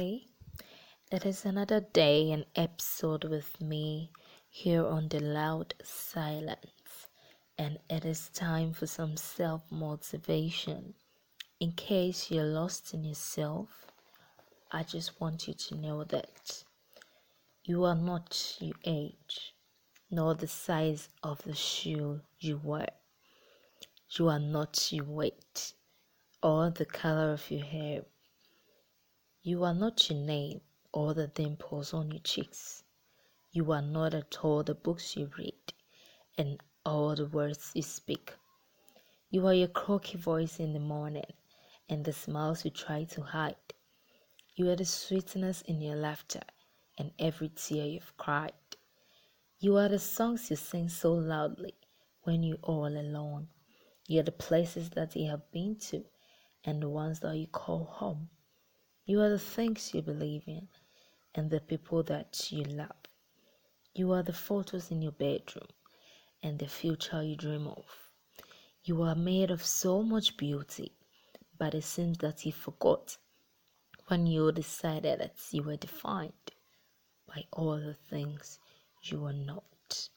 It is another day and episode with me here on the loud silence, and it is time for some self motivation. In case you're lost in yourself, I just want you to know that you are not your age, nor the size of the shoe you wear. You are not your weight or the color of your hair. You are not your name or the dimples on your cheeks. You are not at all the books you read and all the words you speak. You are your croaky voice in the morning and the smiles you try to hide. You are the sweetness in your laughter and every tear you've cried. You are the songs you sing so loudly when you're all alone. You are the places that you have been to and the ones that you call home. You are the things you believe in and the people that you love. You are the photos in your bedroom and the future you dream of. You are made of so much beauty, but it seems that you forgot when you decided that you were defined by all the things you are not.